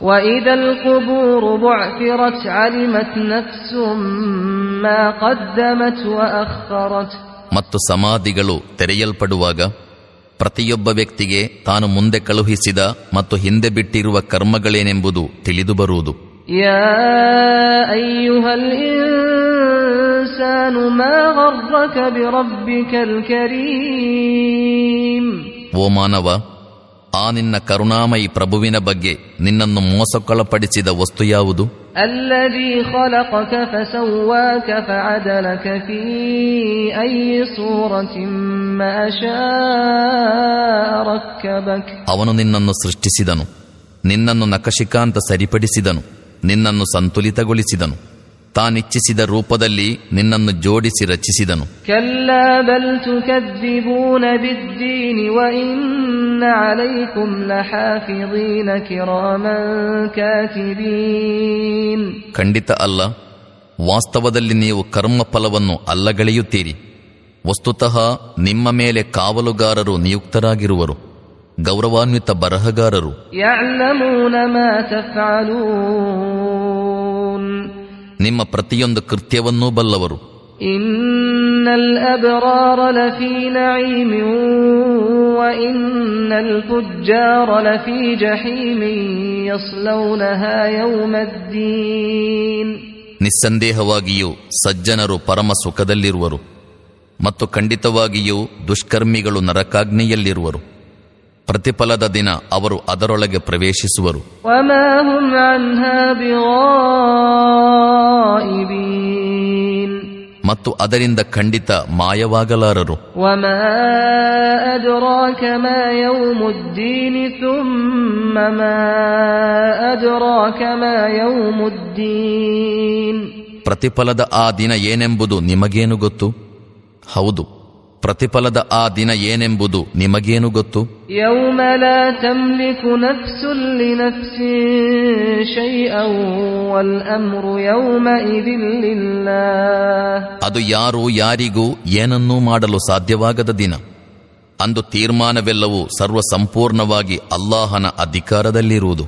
وإذا القبور بعثرت علمت نفس ما قدمت وأخرت ಮತ್ತು ಸಮಾಧಿಗಳು ತೆರೆಯಲ್ಪಡುವಾಗ ಪ್ರತಿಯೊಬ್ಬ ವ್ಯಕ್ತಿಗೆ ತಾನು ಮುಂದೆ ಕಳುಹಿಸಿದ ಮತ್ತು ಹಿಂದೆ ಬಿಟ್ಟಿರುವ ಕರ್ಮಗಳೇನೆಂಬುದು ತಿಳಿದು ಬರುವುದು يا أيها الإنسان ما غرك بربك الكريم ಓ ಮಾನವ ಆ ನಿನ್ನ ಕರುಣಾಮಯಿ ಪ್ರಭುವಿನ ಬಗ್ಗೆ ನಿನ್ನನ್ನು ಮೋಸಕ್ಕೊಳಪಡಿಸಿದ ವಸ್ತು ಯಾವುದು? ಅವನು ನಿನ್ನನ್ನು ಸೃಷ್ಟಿಸಿದನು ನಿನ್ನನ್ನು ನಕಶಿಕಾಂತ ಸರಿಪಡಿಸಿದನು ನಿನ್ನನ್ನು ಸಂತುಲಿತಗೊಳಿಸಿದನು. ತಾನಿಚ್ಚಿಸಿದ ರೂಪದಲ್ಲಿ ನಿನ್ನನ್ನು ಜೋಡಿಸಿ ರಚಿಸಿದನು. ಖಂಡಿತ ಅಲ್ಲ ವಾಸ್ತವದಲ್ಲಿ ನೀವು ಕರ್ಮಫಲವನ್ನು ಅಲ್ಲಗಳೆಯುತ್ತೀರಿ. ವಸ್ತುತಃ ನಿಮ್ಮ ಮೇಲೆ ಕಾವಲುಗಾರರು ನಿಯುಕ್ತರಾಗಿರುವರು ಗೌರವಾನ್ವಿತ ಬರಹಗಾರರು. ನಿಮ್ಮ ಪ್ರತಿಯೊಂದು ಕೃತ್ಯವನ್ನೂ ಬಲ್ಲವರು. ನಿಸ್ಸಂದೇಹವಾಗಿಯೂ ಸಜ್ಜನರು ಪರಮ ಸುಖದಲ್ಲಿರುವರು ಮತ್ತು ಖಂಡಿತವಾಗಿಯೂ ದುಷ್ಕರ್ಮಿಗಳು ನರಕಾಗ್ನಿಯಲ್ಲಿರುವರು. ಪ್ರತಿಫಲದ ದಿನ ಅವರು ಅದರೊಳಗೆ ಪ್ರವೇಶಿಸುವರು. ಮತ್ತು ಅದರಿಂದ ಖಂಡಿತ ಮಾಯವಾಗಲಾರರು. ಪ್ರತಿಫಲದ ಆ ದಿನ ಏನೆಂಬುದು ನಿಮಗೇನು ಗೊತ್ತು? ಹೌದು. ಪ್ರತಿಫಲದ ಆ ದಿನ ಏನೆಂಬುದು ನಿಮಗೇನು ಗೊತ್ತು? يوم لا تملك نفس لنفس شيئا والأمر يومئذ لله ಅದು ಯಾರು ಯಾರಿಗೂ ಏನನ್ನೂ ಮಾಡಲು ಸಾಧ್ಯವಾಗದ ದಿನ ಅಂದು ತೀರ್ಮಾನವೆಲ್ಲವೂ ಸರ್ವ ಸಂಪೂರ್ಣವಾಗಿ ಅಲ್ಲಾಹನ ಅಧಿಕಾರದಲ್ಲಿರುವುದು